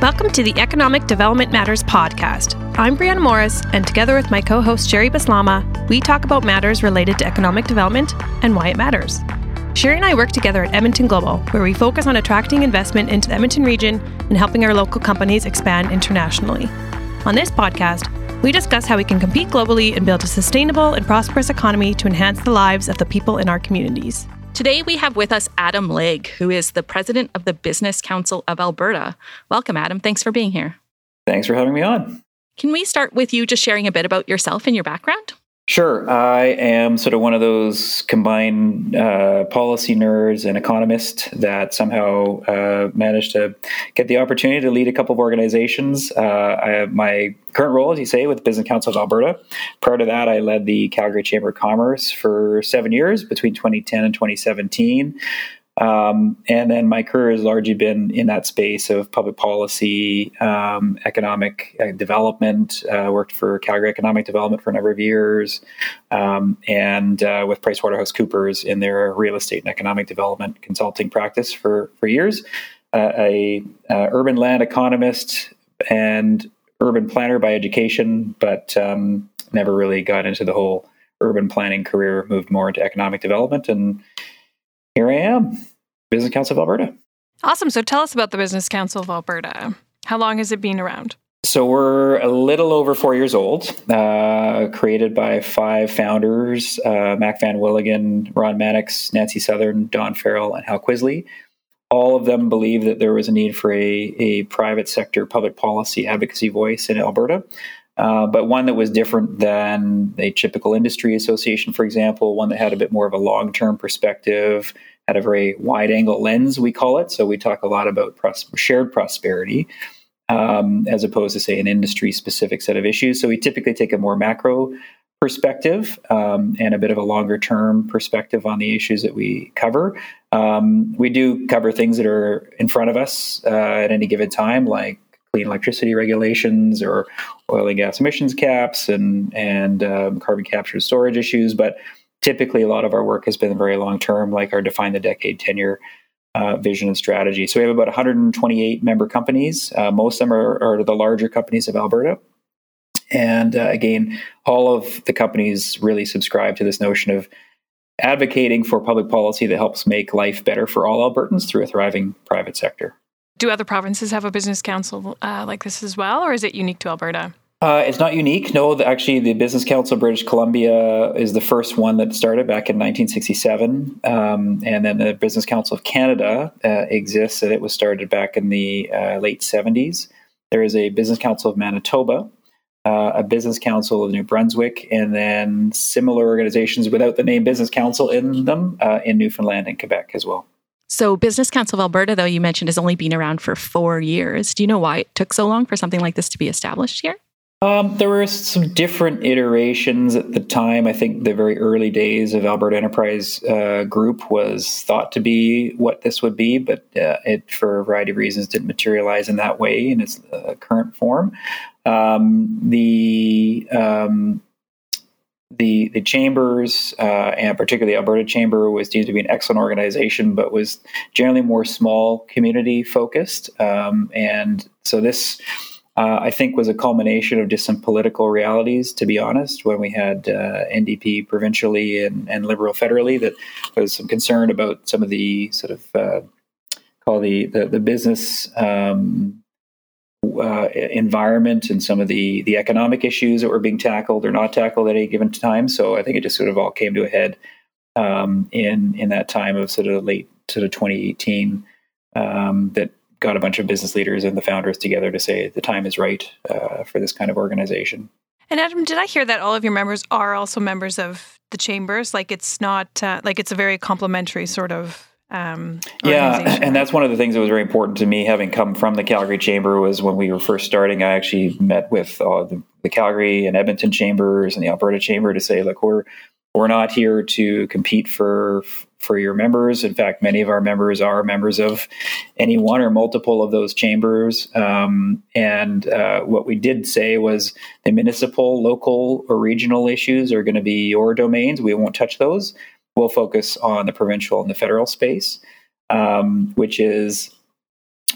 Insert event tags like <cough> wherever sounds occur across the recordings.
Welcome to the Economic Development Matters podcast. I'm Brianna Morris, and together with my co host Sherri Baslama, we talk about matters related to economic development and why it matters. Sherri and I work together at Edmonton Global, where we focus on attracting investment into the Edmonton region and helping our local companies expand internationally. On this podcast, we discuss how we can compete globally and build a sustainable and prosperous economy to enhance the lives of the people in our communities. Today we have with us Adam Legge, who is the president of the Business Council of Alberta. Welcome, Adam. Thanks for being here. Thanks for having me on. Can we start with you just sharing a bit about yourself and your background? Sure. I am sort of one of those combined uh, policy nerds and economist that somehow uh, managed to get the opportunity to lead a couple of organizations. Uh, I my current role, as you say, with Business Council of Alberta. Prior to that, I led the Calgary Chamber of Commerce for seven years between 2010 and 2017. Um, and then my career has largely been in that space of public policy, um, economic uh, development. Uh, worked for Calgary Economic Development for a number of years, um, and uh, with PricewaterhouseCoopers in their real estate and economic development consulting practice for for years. Uh, a uh, urban land economist and urban planner by education, but um, never really got into the whole urban planning career. Moved more into economic development and here I am, Business Council of Alberta. Awesome. So tell us about the Business Council of Alberta. How long has it been around? So we're a little over four years old, uh, created by five founders, uh, Mac Van Wielingen, Ron Mannix, Nancy Southern, Don Farrell, and Hal Kvisle. All of them believe that there was a need for a, a private sector public policy advocacy voice in Alberta. Uh, but one that was different than a typical industry association, for example, one that had a bit more of a long term perspective, had a very wide angle lens, we call it. So we talk a lot about pros- shared prosperity. Um, as opposed to say an industry specific set of issues. So we typically take a more macro perspective um, and a bit of a longer term perspective on the issues that we cover. Um, we do cover things that are in front of us uh, at any given time, like clean electricity regulations or oil and gas emissions caps and and um, carbon capture and storage issues. But typically, a lot of our work has been very long term, like our define the decade tenure uh, vision and strategy. So we have about 128 member companies. Uh, most of them are, are, the larger companies of Alberta. And uh, again, all of the companies really subscribe to this notion of advocating for public policy that helps make life better for all Albertans through a thriving private sector. Do other provinces have a business council uh, like this as well, or is it unique to Alberta? Uh, it's not unique. No, the, actually, the Business Council of British Columbia is the first one that started back in 1967, um, and then the Business Council of Canada uh, exists, and it was started back in the uh, late 70s. There is a Business Council of Manitoba, uh, a Business Council of New Brunswick, and then similar organizations without the name Business Council in them uh, in Newfoundland and Quebec as well. So, Business Council of Alberta, though you mentioned, has only been around for four years. Do you know why it took so long for something like this to be established here? Um, there were some different iterations at the time. I think the very early days of Alberta Enterprise uh, Group was thought to be what this would be, but uh, it, for a variety of reasons, didn't materialize in that way in its uh, current form. Um, the um, the the chambers uh, and particularly Alberta Chamber was deemed to be an excellent organization, but was generally more small community focused. Um, and so this, uh, I think, was a culmination of just some political realities. To be honest, when we had uh, NDP provincially and, and Liberal federally, that was some concern about some of the sort of uh, call the the, the business. Um, uh, environment and some of the the economic issues that were being tackled or not tackled at any given time. So I think it just sort of all came to a head um, in in that time of sort of late sort of 2018 um, that got a bunch of business leaders and the founders together to say the time is right uh, for this kind of organization. And Adam, did I hear that all of your members are also members of the chambers? Like it's not uh, like it's a very complementary sort of um, yeah, and that's one of the things that was very important to me, having come from the Calgary Chamber. Was when we were first starting, I actually met with uh, the, the, Calgary and Edmonton chambers and the Alberta Chamber to say, look, we're we're not here to compete for for your members. In fact, many of our members are members of any one or multiple of those chambers. Um, and uh, what we did say was the municipal, local, or regional issues are going to be your domains. We won't touch those we'll focus on the provincial and the federal space, um, which is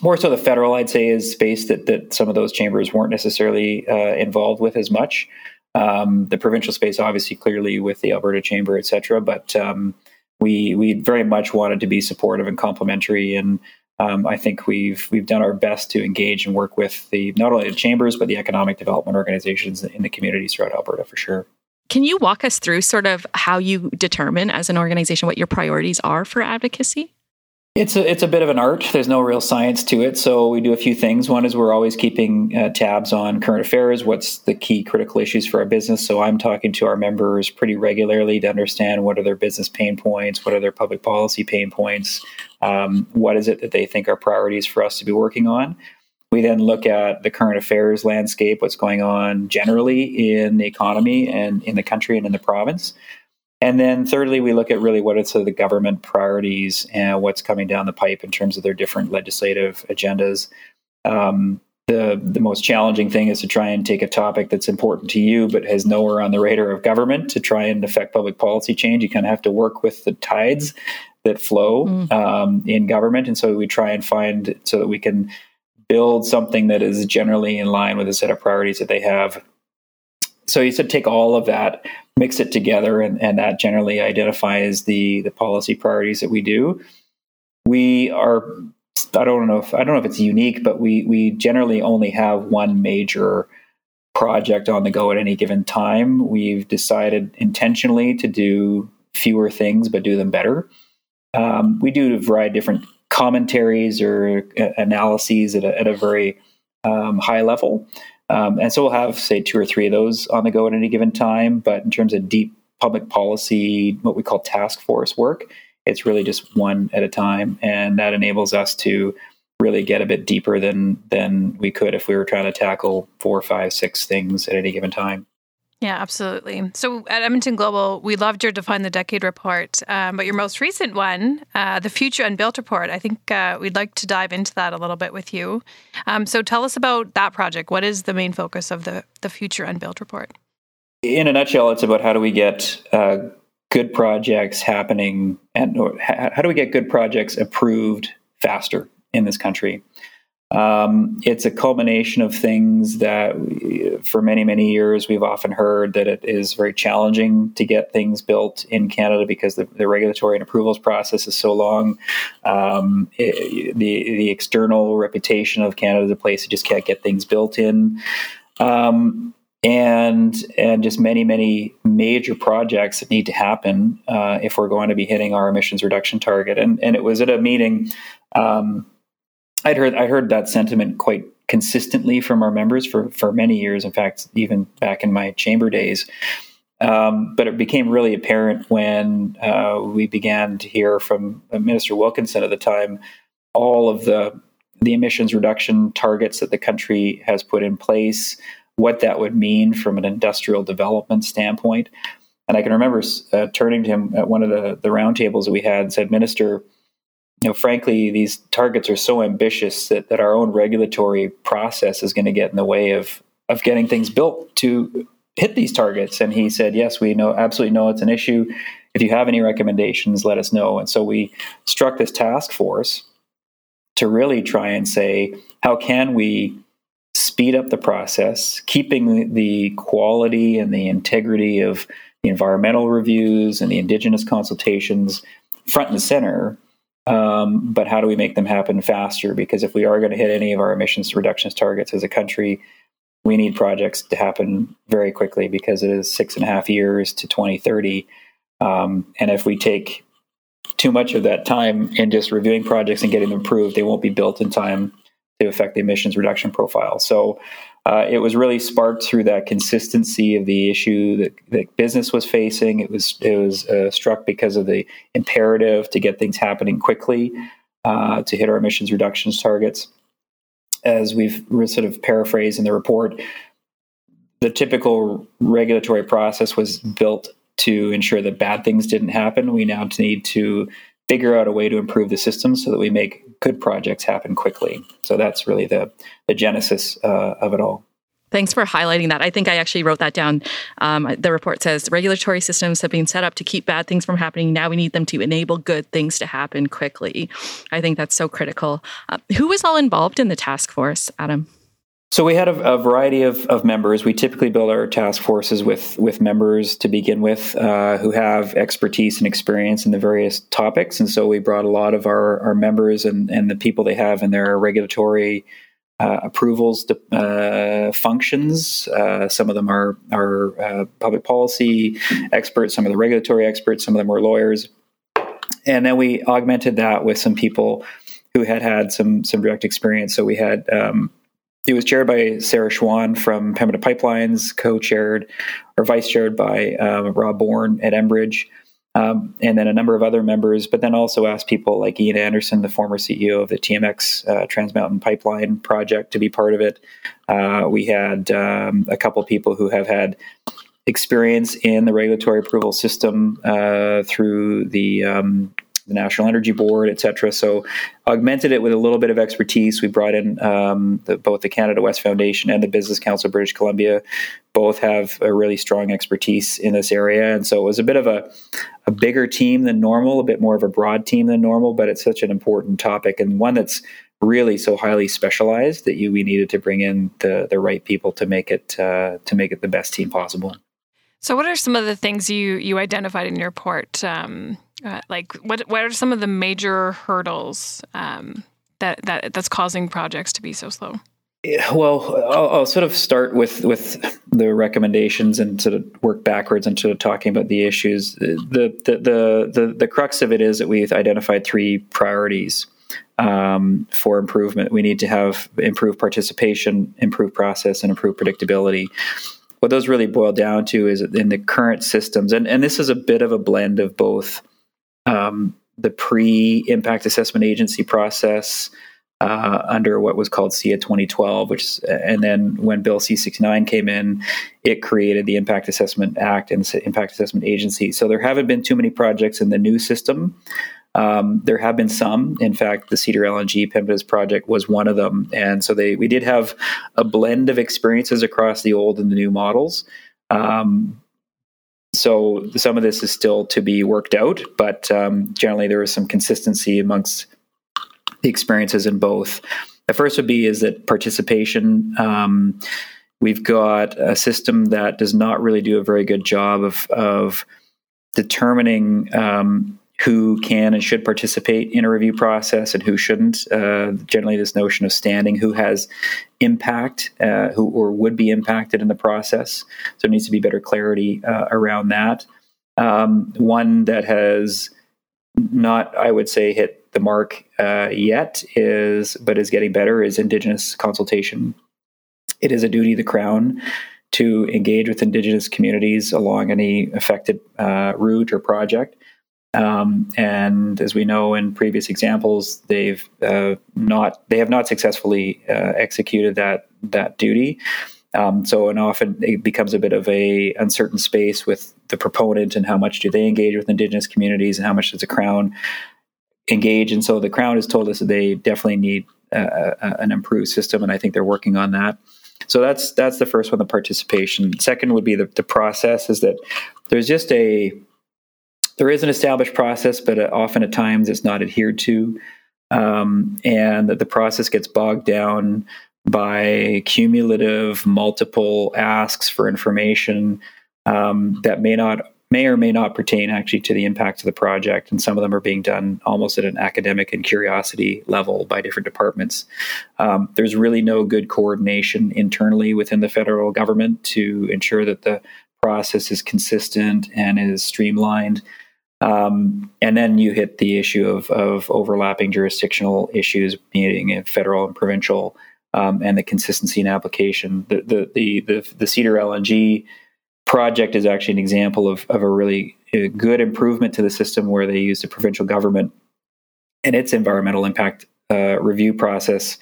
more so the federal, I'd say, is space that, that some of those chambers weren't necessarily uh, involved with as much. Um, the provincial space, obviously, clearly with the Alberta Chamber, et cetera. But um, we we very much wanted to be supportive and complimentary and um, I think we've we've done our best to engage and work with the not only the chambers but the economic development organizations in the communities throughout Alberta for sure. Can you walk us through sort of how you determine as an organization what your priorities are for advocacy? It's a, it's a bit of an art. There's no real science to it. So we do a few things. One is we're always keeping uh, tabs on current affairs. What's the key critical issues for our business? So I'm talking to our members pretty regularly to understand what are their business pain points, what are their public policy pain points, um, what is it that they think are priorities for us to be working on. We then look at the current affairs landscape, what's going on generally in the economy and in the country and in the province. And then thirdly, we look at really what are the government priorities and what's coming down the pipe in terms of their different legislative agendas. Um, the the most challenging thing is to try and take a topic that's important to you but has nowhere on the radar of government to try and affect public policy change. You kind of have to work with the tides that flow mm. um, in government, and so we try and find so that we can build something that is generally in line with a set of priorities that they have so you said take all of that, mix it together, and, and that generally identifies the the policy priorities that we do. We are I don't know if I don't know if it's unique, but we we generally only have one major project on the go at any given time. We've decided intentionally to do fewer things but do them better. Um, we do a variety of different commentaries or uh, analyses at a, at a very um, high level. Um, and so we'll have, say, two or three of those on the go at any given time. But in terms of deep public policy, what we call task force work, it's really just one at a time. And that enables us to really get a bit deeper than than we could if we were trying to tackle four, five, six things at any given time. Yeah, absolutely. So at Edmonton Global, we loved your Define the Decade report, um, but your most recent one, uh, the Future Unbuilt report, I think uh, we'd like to dive into that a little bit with you. Um, so tell us about that project. What is the main focus of the, the Future Unbuilt report? In a nutshell, it's about how do we get uh, good projects happening and how do we get good projects approved faster in this country? Um, it's a culmination of things that, we, for many, many years, we've often heard that it is very challenging to get things built in Canada because the, the regulatory and approvals process is so long. Um, it, the the external reputation of Canada as a place that just can't get things built in. Um, and and just many many major projects that need to happen uh, if we're going to be hitting our emissions reduction target. And and it was at a meeting um, I'd heard I heard that sentiment quite consistently from our members for for many years. In fact, even back in my chamber days. Um, but it became really apparent when uh, we began to hear from Minister Wilkinson at the time all of the the emissions reduction targets that the country has put in place, what that would mean from an industrial development standpoint. And I can remember uh, turning to him at one of the, the roundtables that we had and said, Minister, know, frankly, these targets are so ambitious that, that our own regulatory process is going to get in the way of of getting things built to hit these targets. And he said, "Yes, we know absolutely know it's an issue. If you have any recommendations, let us know." And so we struck this task force to really try and say, how can we speed up the process, keeping the quality and the integrity of the environmental reviews and the indigenous consultations front and center um, but how do we make them happen faster? Because if we are going to hit any of our emissions reductions targets as a country, we need projects to happen very quickly because it is six and a half years to 2030. Um, and if we take too much of that time in just reviewing projects and getting them approved, they won't be built in time to affect the emissions reduction profile. So uh, it was really sparked through that consistency of the issue that, that business was facing. It was it was uh, struck because of the imperative to get things happening quickly uh, to hit our emissions reductions targets. As we've sort of paraphrased in the report, the typical regulatory process was built to ensure that bad things didn't happen. We now need to figure out a way to improve the system so that we make good projects happen quickly. So that's really the the genesis uh, of it all. Thanks for highlighting that. I think I actually wrote that down. Um, the report says regulatory systems have been set up to keep bad things from happening. Now we need them to enable good things to happen quickly. I think that's so critical. Uh, who was all involved in the task force, Adam? So we had a, a variety of, of, members. We typically build our task forces with with members to begin with uh, who have expertise and experience in the various topics, and so we brought a lot of our, our members and, and the people they have in their regulatory uh, approvals uh, functions. Uh, some of them are are uh, public policy experts. Some of the regulatory experts. Some of them were lawyers. And then we augmented that with some people who had had some some direct experience. So we had. Um, it was chaired by Sarah Schwann from Pembina Pipelines, co-chaired or vice-chaired by um, Rob Bourne at Enbridge um, and then a number of other members, but then also asked people like Ian Anderson, the former CEO of the TMX uh, Trans Mountain Pipeline project, to be part of it. Uh, we had um, a couple of people who have had experience in the regulatory approval system uh, through the um, the National Energy Board, et cetera. So augmented it with a little bit of expertise. We brought in um, the, both the Canada West Foundation and the Business Council of British Columbia. Both have a really strong expertise in this area, and so it was a bit of a, a bigger team than normal, a bit more of a broad team than normal. But it's such an important topic and one that's really so highly specialized that you we needed to bring in the the right people to make it uh, to make it the best team possible. So, what are some of the things you you identified in your report? Um, uh, like, what what are some of the major hurdles um, that that that's causing projects to be so slow? Well, I'll, I'll, sort of start with with the recommendations and sort of work backwards into talking about the issues. The the the the, the crux of it is that we've identified three priorities um, for improvement. We need to have improved participation, improved process, and improved predictability what those really boil down to is in the current systems, and, and this is a bit of a blend of both um, the pre impact assessment agency process uh, under what was called CEAA 2012, which and then when Bill C69 came in, it created the Impact Assessment Act and Impact Assessment Agency. So there haven't been too many projects in the new system um, there have been some. In fact, the Cedar LNG Pembina's project was one of them, and so they we did have a blend of experiences across the old and the new models. Um, so some of this is still to be worked out, but um, generally there is some consistency amongst the experiences in both. The first would be is that participation. Um, we've got a system that does not really do a very good job of of determining um, who can and should participate in a review process and who shouldn't. Uh, generally, this notion of standing, who has impact, uh, who or would be impacted in the process. So there needs to be better clarity uh, around that. Um, one that has not, I would say, hit the mark uh, yet is, but is getting better, is Indigenous consultation. It is a duty of the Crown to engage with Indigenous communities along any affected uh, route or project. Um, and as we know in previous examples, they've uh, not they have not successfully uh, executed that that duty. Um, so and often it becomes a bit of a uncertain space with the proponent and how much do they engage with indigenous communities and how much does the crown engage. And so the crown has told us that they definitely need uh, an improved system, and I think they're working on that. So that's that's the first one, the participation. Second would be the, the process is that there's just a there is an established process, but uh, often at times it's not adhered to, um, and that the process gets bogged down by cumulative, multiple asks for information um, that may not may or may not pertain actually to the impact of the project, and some of them are being done almost at an academic and curiosity level by different departments. Um, there's really no good coordination internally within the federal government to ensure that the process is consistent and is streamlined. Um, and then you hit the issue of, of overlapping jurisdictional issues, being federal and provincial, um, and the consistency in application. The, the, the, the, the Cedar LNG project is actually an example of, of a really good improvement to the system where they used the provincial government and its environmental impact uh, review process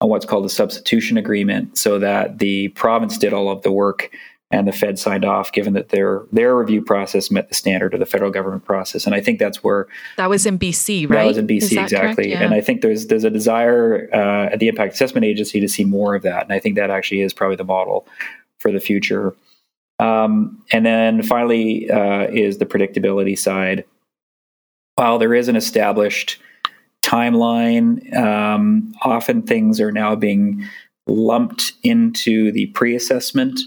on what's called a substitution agreement so that the province did all of the work and the Fed signed off, given that their their review process met the standard of the federal government process. And I think that's where that was in BC, right? That was in BC exactly. Yeah. And I think there's there's a desire uh, at the Impact Assessment Agency to see more of that, and I think that actually is probably the model for the future. Um, and then finally uh, is the predictability side. While there is an established timeline, um, often things are now being lumped into the pre-assessment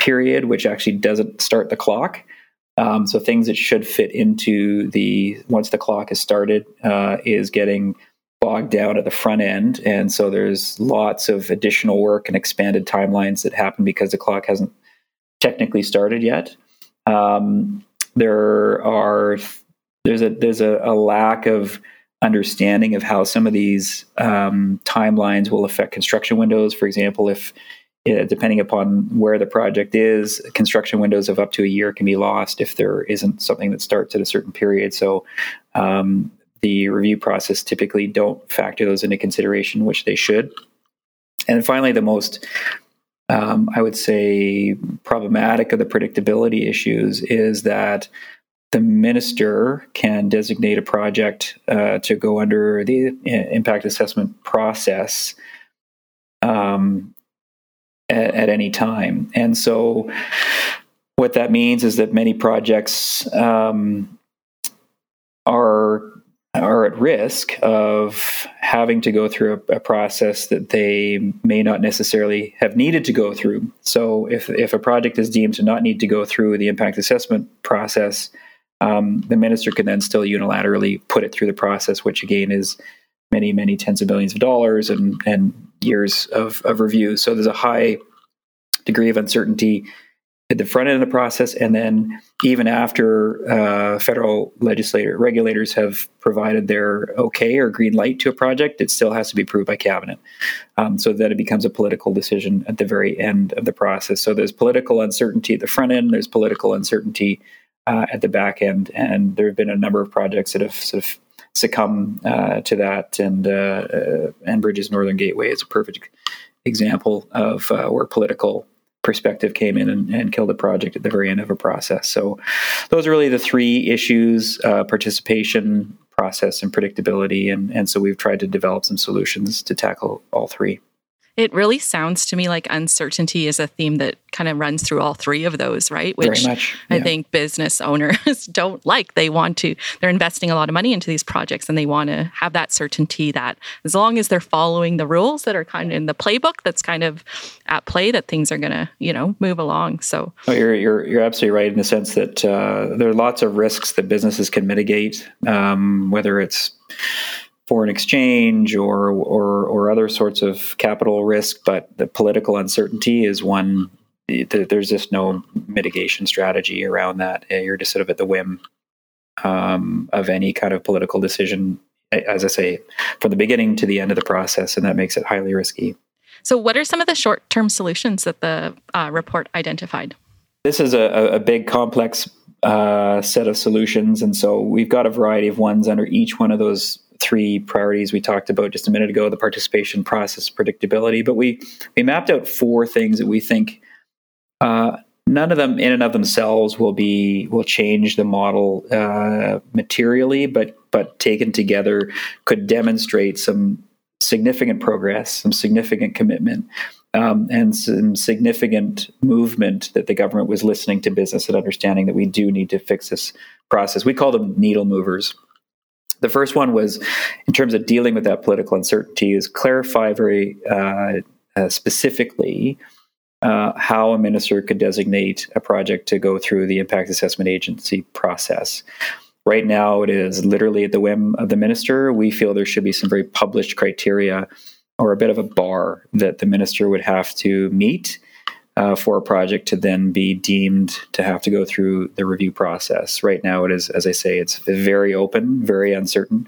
period, which actually doesn't start the clock. Um, so things that should fit into the once the clock is started uh, is getting bogged down at the front end, and so there's lots of additional work and expanded timelines that happen because the clock hasn't technically started yet. Um, there are there's a there's a, a, lack of understanding of how some of these um, timelines will affect construction windows. For example, if depending upon where the project is, construction windows of up to a year can be lost if there isn't something that starts at a certain period. So um, the review process typically don't factor those into consideration, which they should. And finally, the most um, I would say problematic of the predictability issues is that the minister can designate a project uh, to go under the uh, impact assessment process um, at, at, any time. And so, what that means is that many projects um, are are at risk of having to go through a, a, process that they may not necessarily have needed to go through. So, if, if a project is deemed to not need to go through the impact assessment process, um, the minister can then still unilaterally put it through the process, which again is many, many tens of millions of dollars and, and years of, of review. So, there's a high degree of uncertainty at the front end of the process, and then even after uh, federal legislator regulators have provided their okay or green light to a project, it still has to be approved by cabinet, um, so that it becomes a political decision at the very end of the process. So there's political uncertainty at the front end. There's political uncertainty uh, at the back end, and there have been a number of projects that have sort of succumbed uh, to that. And uh, uh, Enbridge's Northern Gateway is a perfect example of uh, where political perspective came in and, and, killed the project at the very end of a process. So, those are really the three issues uh, participation, process, and predictability. And, and so, we've tried to develop some solutions to tackle all three. It really sounds to me like uncertainty is a theme that kind of runs through all three of those, right? Which much, yeah. I think business owners <laughs> don't like. They want to, they're investing a lot of money into these projects and they want to have that certainty that as long as they're following the rules that are kind of in the playbook that's kind of at play, that things are going to, you know, move along. So oh, you're, you're, you're absolutely right in the sense that uh, there are lots of risks that businesses can mitigate, um, whether it's foreign exchange or, or or other sorts of capital risk, but the political uncertainty is one. There's just no mitigation strategy around that. Uh, you're just sort of at the whim um, of any kind of political decision, as I say, from the beginning to the end of the process, and that makes it highly risky. So, what are some of the short-term solutions that the uh, report identified? This is a, a big, complex uh, set of solutions, and so we've got a variety of ones under each one of those three priorities we talked about just a minute ago the participation process predictability but we we mapped out four things that we think uh, none of them in and of themselves will be will change the model uh, materially but but taken together could demonstrate some significant progress some significant commitment um, and some significant movement that the government was listening to business and understanding that we do need to fix this process. We call them needle movers the first one was, in terms of dealing with that political uncertainty, is clarify very uh, uh, specifically uh, how a minister could designate a project to go through the impact assessment agency process. Right now, it is literally at the whim of the minister. We feel there should be some very published criteria or a bit of a bar that the minister would have to meet uh, for a project to then be deemed to have to go through the review process. Right now, it is, as I say, it's very open, very uncertain,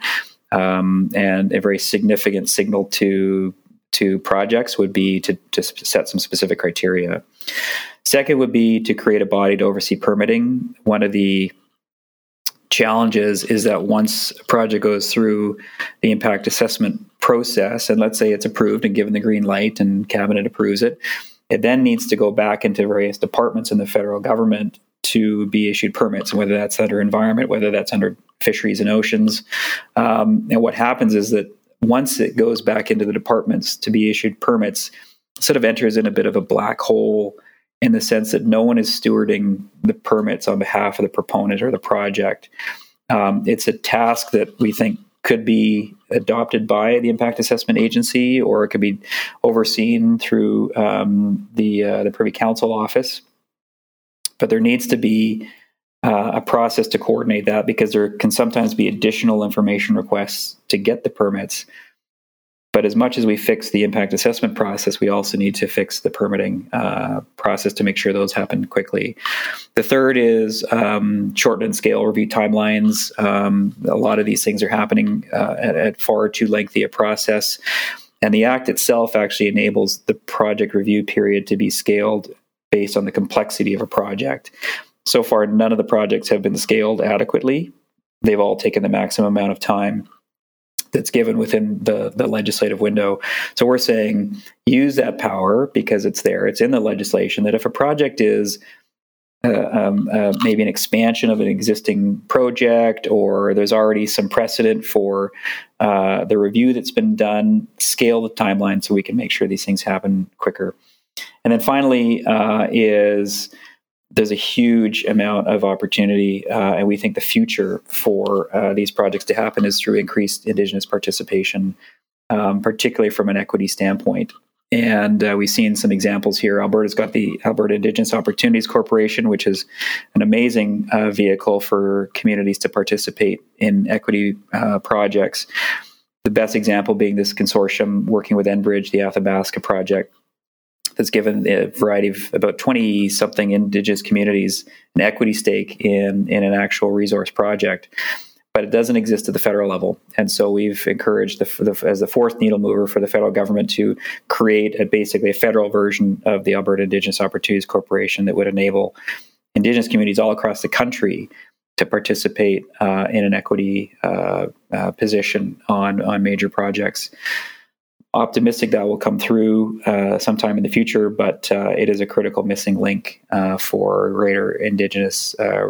um, and a very significant signal to to projects would be to, to set some specific criteria. Second would be to create a body to oversee permitting. One of the challenges is that once a project goes through the impact assessment process, and let's say it's approved and given the green light and cabinet approves it, It then needs to go back into various departments in the federal government to be issued permits, whether that's under environment, whether that's under fisheries and oceans. Um, and what happens is that once it goes back into the departments to be issued permits, sort of enters in a bit of a black hole in the sense that no one is stewarding the permits on behalf of the proponent or the project. Um, it's a task that we think could be adopted by the impact assessment agency, or it could be overseen through um, the uh, the Privy Council office. But there needs to be uh, a process to coordinate that because there can sometimes be additional information requests to get the permits but as much as we fix the impact assessment process, we also need to fix the permitting uh, process to make sure those happen quickly. The third is um, shorten and scale review timelines. Um, a lot of these things are happening uh, at, at, far too lengthy a process. And the Act itself actually enables the project review period to be scaled based on the complexity of a project. So far, none of the projects have been scaled adequately. They've all taken the maximum amount of time that's given within the, the legislative window. So we're saying use that power because it's there, it's in the legislation that if a project is uh, um, uh, maybe an expansion of an existing project, or there's already some precedent for uh, the review that's been done, scale the timeline so we can make sure these things happen quicker. And then finally uh, is there's a huge amount of opportunity, uh, and we think the future for uh, these projects to happen is through increased Indigenous participation, um, particularly from an equity standpoint. And uh, we've seen some examples here. Alberta's got the Alberta Indigenous Opportunities Corporation, which is an amazing uh, vehicle for communities to participate in equity uh, projects. The best example being this consortium working with Enbridge, the Athabasca project, that's given a variety of about 20 something indigenous communities an equity stake in, in an actual resource project. But it doesn't exist at the federal level. And so we've encouraged, the, the, as the fourth needle mover for the federal government, to create a, basically a federal version of the Alberta Indigenous Opportunities Corporation that would enable Indigenous communities all across the country to participate uh, in an equity uh, uh, position on, on major projects optimistic that will come through uh, sometime in the future, but uh, it is a critical missing link uh, for greater Indigenous uh,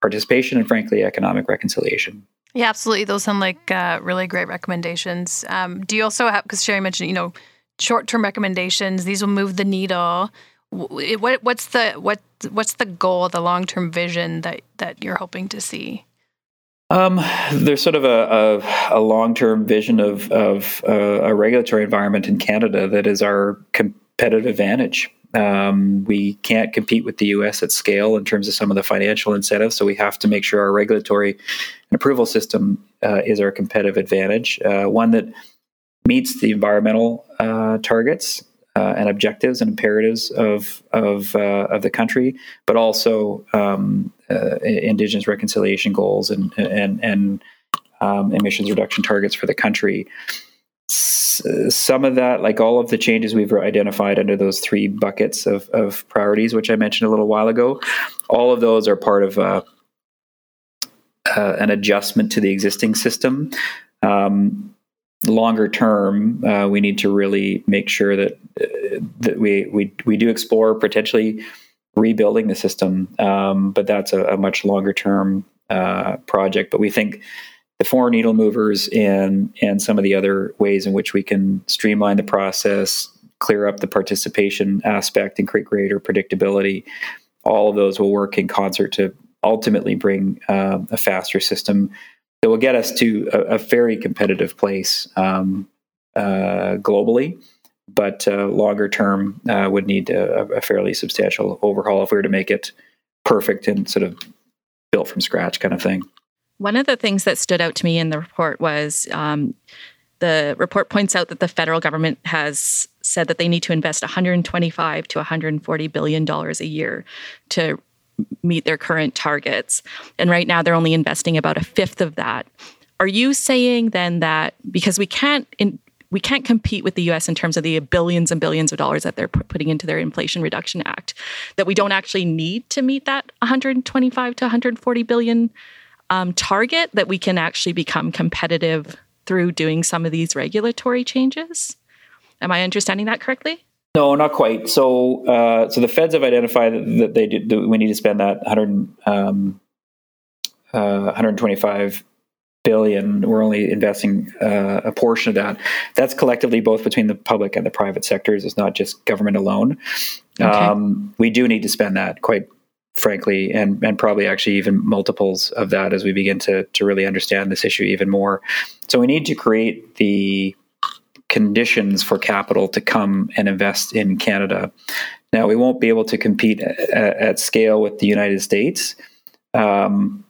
participation and, frankly, economic reconciliation. Yeah, absolutely. Those sound like uh, really great recommendations. Um, do you also have, because Sherri mentioned, you know, short term recommendations, these will move the needle. What, what's the what what's the goal, the long term vision that that you're hoping to see? Um, there's sort of a, a, a long-term vision of, of uh, a regulatory environment in Canada that is our competitive advantage. Um, we can't compete with the U.S. at scale in terms of some of the financial incentives, so we have to make sure our regulatory and approval system uh, is our competitive advantage. Uh, one that meets the environmental uh, targets uh, and objectives and imperatives of of, uh, of the country, but also um, uh, Indigenous reconciliation goals and and and um, emissions reduction targets for the country. Some of that, like all of the changes we've identified under those three buckets of, of priorities, which I mentioned a little while ago, all of those are part of uh, uh, an adjustment to the existing system. Um, longer term, uh, we need to really make sure that uh, that we we we do explore potentially rebuilding the system, um, but that's a, a much longer term uh, project. But we think the four needle movers and and some of the other ways in which we can streamline the process, clear up the participation aspect, and create greater predictability. All of those will work in concert to ultimately bring uh, a faster system that will get us to a, a very competitive place um, uh, globally, but uh, longer term uh, would need a, a, fairly substantial overhaul if we were to make it perfect and sort of built from scratch kind of thing. One of the things that stood out to me in the report was um, the report points out that the federal government has said that they need to invest 125 to 140 billion dollars a year to meet their current targets. And right now they're only investing about a fifth of that. Are you saying then that because we can't in, we can't compete with the US in terms of the billions and billions of dollars that they're putting into their Inflation Reduction Act, that we don't actually need to meet that 125 to 140 billion um, target, that we can actually become competitive through doing some of these regulatory changes? Am I understanding that correctly? No, not quite. So, uh, so the feds have identified that they do, that we need to spend that 100, um, uh, 125 billion. We're only investing uh, a portion of that. That's collectively both between the public and the private sectors. It's not just government alone. Okay. Um, we do need to spend that quite frankly, and and probably actually even multiples of that as we begin to to really understand this issue even more. So we need to create the conditions for capital to come and invest in Canada. Now, we won't be able to compete at, at scale with the United States. Um,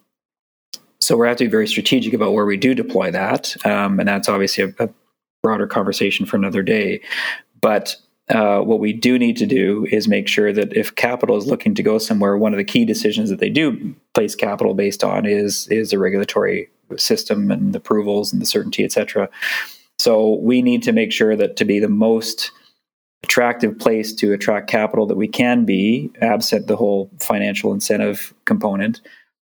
so we're have to be very strategic about where we do deploy that. Um, and that's obviously a, a, broader conversation for another day. But uh, what we do need to do is make sure that if capital is looking to go somewhere, one of the key decisions that they do place capital based on is is the regulatory system and the approvals and the certainty, et cetera. So we need to make sure that to be the most attractive place to attract capital that we can be, absent the whole financial incentive component,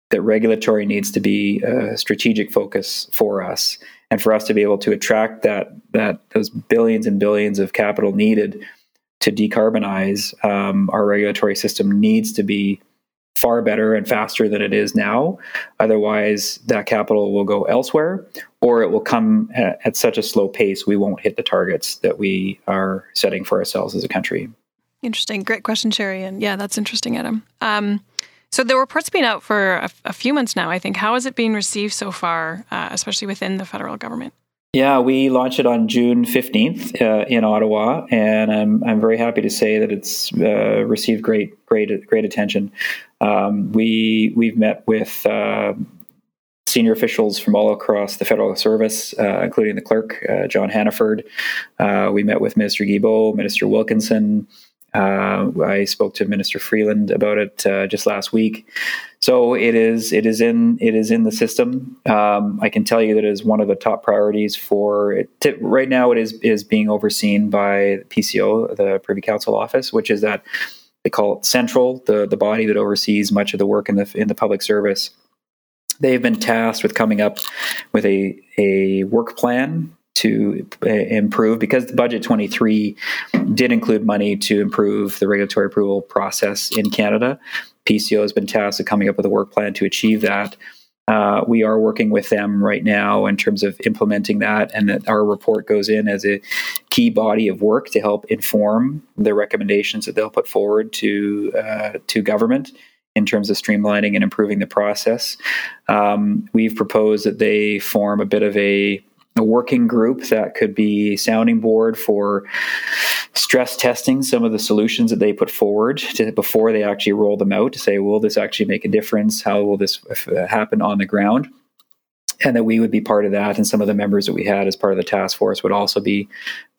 that regulatory needs to be a strategic focus for us. And for us to be able to attract that that those billions and billions of capital needed to decarbonize, um, our regulatory system needs to be far better and faster than it is now. Otherwise, that capital will go elsewhere, or it will come at, at, such a slow pace we won't hit the targets that we are setting for ourselves as a country. Interesting. Great question, Sherri. And yeah, that's interesting, Adam. Um, so the report's been out for a, few months now, I think. How has it been received so far, uh, especially within the federal government? Yeah, we launched it on June 15th uh, in Ottawa, and I'm, I'm very happy to say that it's uh, received great, great, great attention. Um, we we've met with uh, senior officials from all across the federal service, uh, including the clerk, uh, John Hannaford. Uh, we met with Minister Guilbeault, Minister Wilkinson. Uh, I spoke to Minister Freeland about it uh, just last week. So it is it is in it is in the system. Um, I can tell you that it is one of the top priorities for it. To, right now, it is is being overseen by PCO, the Privy Council Office, which is that they call it central, the the body that oversees much of the work in the in the public service. They've been tasked with coming up with a a work plan to uh, improve because the budget 23 did include money to improve the regulatory approval process in Canada. PCO has been tasked with coming up with a work plan to achieve that. Uh, we are working with them right now in terms of implementing that, and that our report goes in as a key body of work to help inform the recommendations that they'll put forward to uh, to government in terms of streamlining and improving the process. Um, we've proposed that they form a bit of a a working group that could be sounding board for stress testing some of the solutions that they put forward to, before they actually roll them out to say, will this actually make a difference? How will this happen on the ground? And that we would be part of that, and some of the members that we had as part of the task force would also be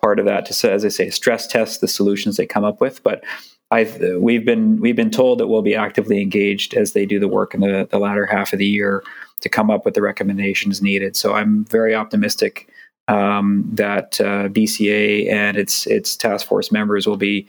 part of that to, as I say, stress test the solutions they come up with. But I've we've been we've been told that we'll be actively engaged as they do the work in the, the latter half of the year to come up with the recommendations needed. So I'm very optimistic um, that uh, BCA and its its task force members will be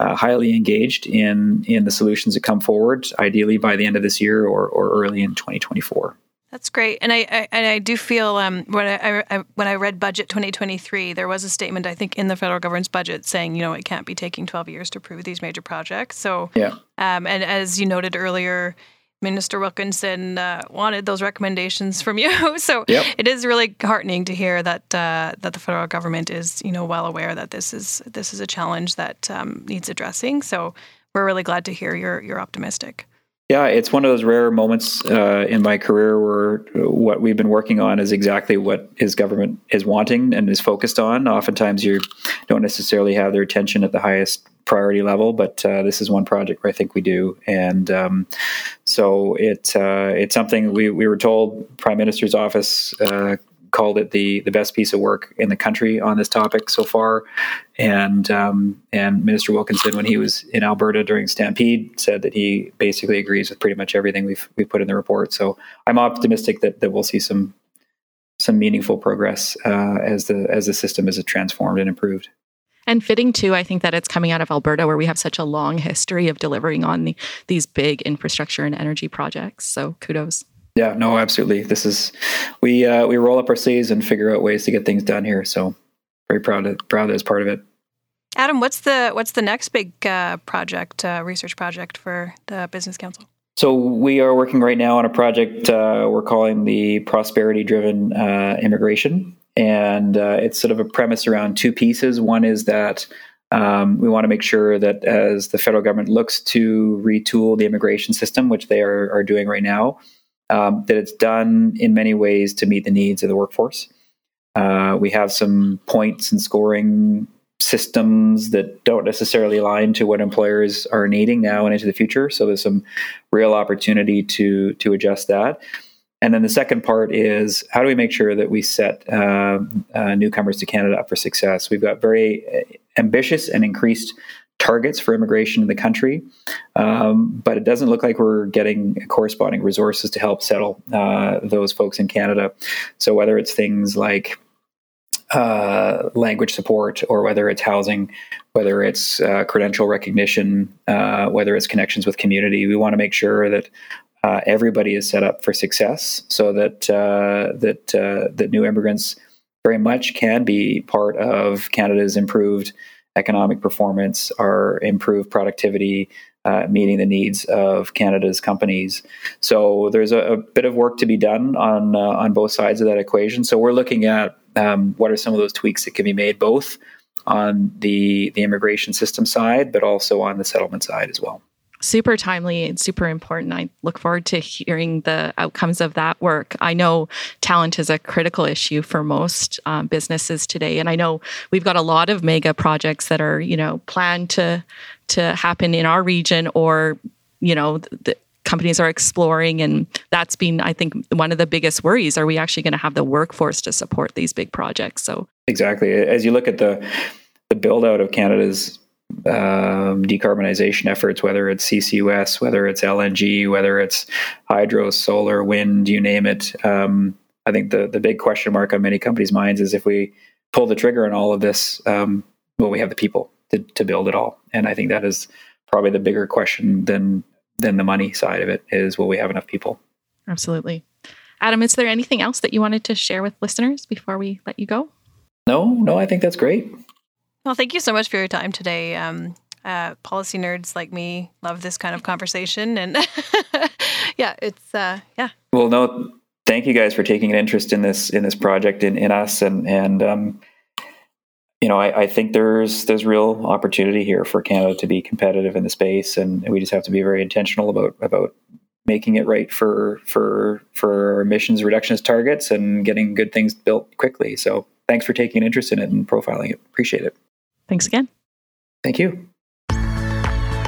uh, highly engaged in in the solutions that come forward, ideally by the end of this year or, or early in 2024. That's great, and I, I and I do feel um, when I, I, when I read budget 2023, there was a statement I think in the federal government's budget saying you know it can't be taking 12 years to approve these major projects. So yeah, um, and as you noted earlier, Minister Wilkinson uh, wanted those recommendations from you. <laughs> so yep. it is really heartening to hear that uh, that the federal government is you know well aware that this is this is a challenge that um, needs addressing. So we're really glad to hear you're you're optimistic. Yeah, it's one of those rare moments uh, in my career where what we've been working on is exactly what his government is wanting and is focused on. Oftentimes, you don't necessarily have their attention at the highest priority level, but uh, this is one project where I think we do, and um, so it uh, it's something we we were told. Prime Minister's office uh, called it the the best piece of work in the country on this topic so far. And um, and Minister Wilkinson, when he was in Alberta during Stampede, said that he basically agrees with pretty much everything we've we put in the report. So I'm optimistic that that we'll see some some meaningful progress uh, as the as the system is transformed and improved. And fitting too, I think that it's coming out of Alberta where we have such a long history of delivering on the, these big infrastructure and energy projects. So kudos. Yeah, no, absolutely. This is we uh, we roll up our sleeves and figure out ways to get things done here. So very proud of proud as part of it. Adam, what's the what's the next big uh, project, uh, research project for the Business Council? So we are working right now on a project uh, we're calling the prosperity driven uh, immigration, and uh, it's sort of a premise around two pieces. One is that um, we want to make sure that as the federal government looks to retool the immigration system, which they are, are doing right now, um, that it's done in many ways to meet the needs of the workforce. Uh, we have some points and scoring systems that don't necessarily align to what employers are needing now and into the future. So there's some real opportunity to to adjust that. And then the second part is how do we make sure that we set uh, uh, newcomers to Canada up for success? We've got very uh, ambitious and increased targets for immigration in the country, um, but it doesn't look like we're getting corresponding resources to help settle uh, those folks in Canada. So whether it's things like uh, language support or whether it's housing, whether it's uh, credential recognition, uh, whether it's connections with community. We want to make sure that uh, everybody is set up for success, so that uh, that uh, that new immigrants very much can be part of Canada's improved economic performance, our improved productivity, uh, meeting the needs of Canada's companies. So there's a, a bit of work to be done on uh, on both sides of that equation. So we're looking at um, what are some of those tweaks that can be made both on the the immigration system side, but also on the settlement side as well. Super timely and super important. I look forward to hearing the outcomes of that work. I know talent is a critical issue for most um, businesses today, and I know we've got a lot of mega projects that are, you know, planned to to happen in our region, or you know, the, companies are exploring and that's been i think one of the biggest worries are we actually going to have the workforce to support these big projects so exactly as you look at the the build out of canada's um, decarbonization efforts whether it's ccus whether it's lng whether it's hydro solar wind you name it um, i think the the big question mark on many companies minds is if we pull the trigger on all of this um, will we have the people to, to build it all and i think that is probably the bigger question than than the money side of it is will we have enough people? Absolutely. Adam, is there anything else that you wanted to share with listeners before we let you go? No, no, I think that's great. Well, thank you so much for your time today. Um, uh, policy nerds like me love this kind of conversation, and <laughs> yeah, it's uh, yeah. Well, no, thank you guys for taking an interest in this in this project in, in us, and and um, you know, I, I, think there's there's real opportunity here for Canada to be competitive in the space, and we just have to be very intentional about about making it right for for for emissions reductionist targets and getting good things built quickly. So, thanks for taking an interest in it and profiling it. Appreciate it. Thanks again. Thank you.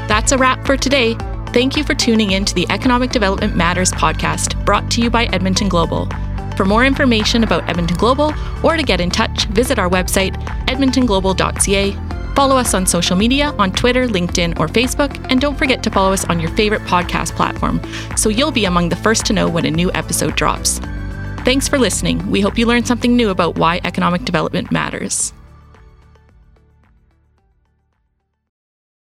That's a wrap for today. Thank you for tuning in to the Economic Development Matters podcast, brought to you by Edmonton Global. For more information about Edmonton Global or to get in touch, visit our website, edmontonglobal.ca. Follow us on social media on Twitter, LinkedIn, or Facebook, and don't forget to follow us on your favorite podcast platform so you'll be among the first to know when a new episode drops. Thanks for listening. We hope you learned something new about why economic development matters.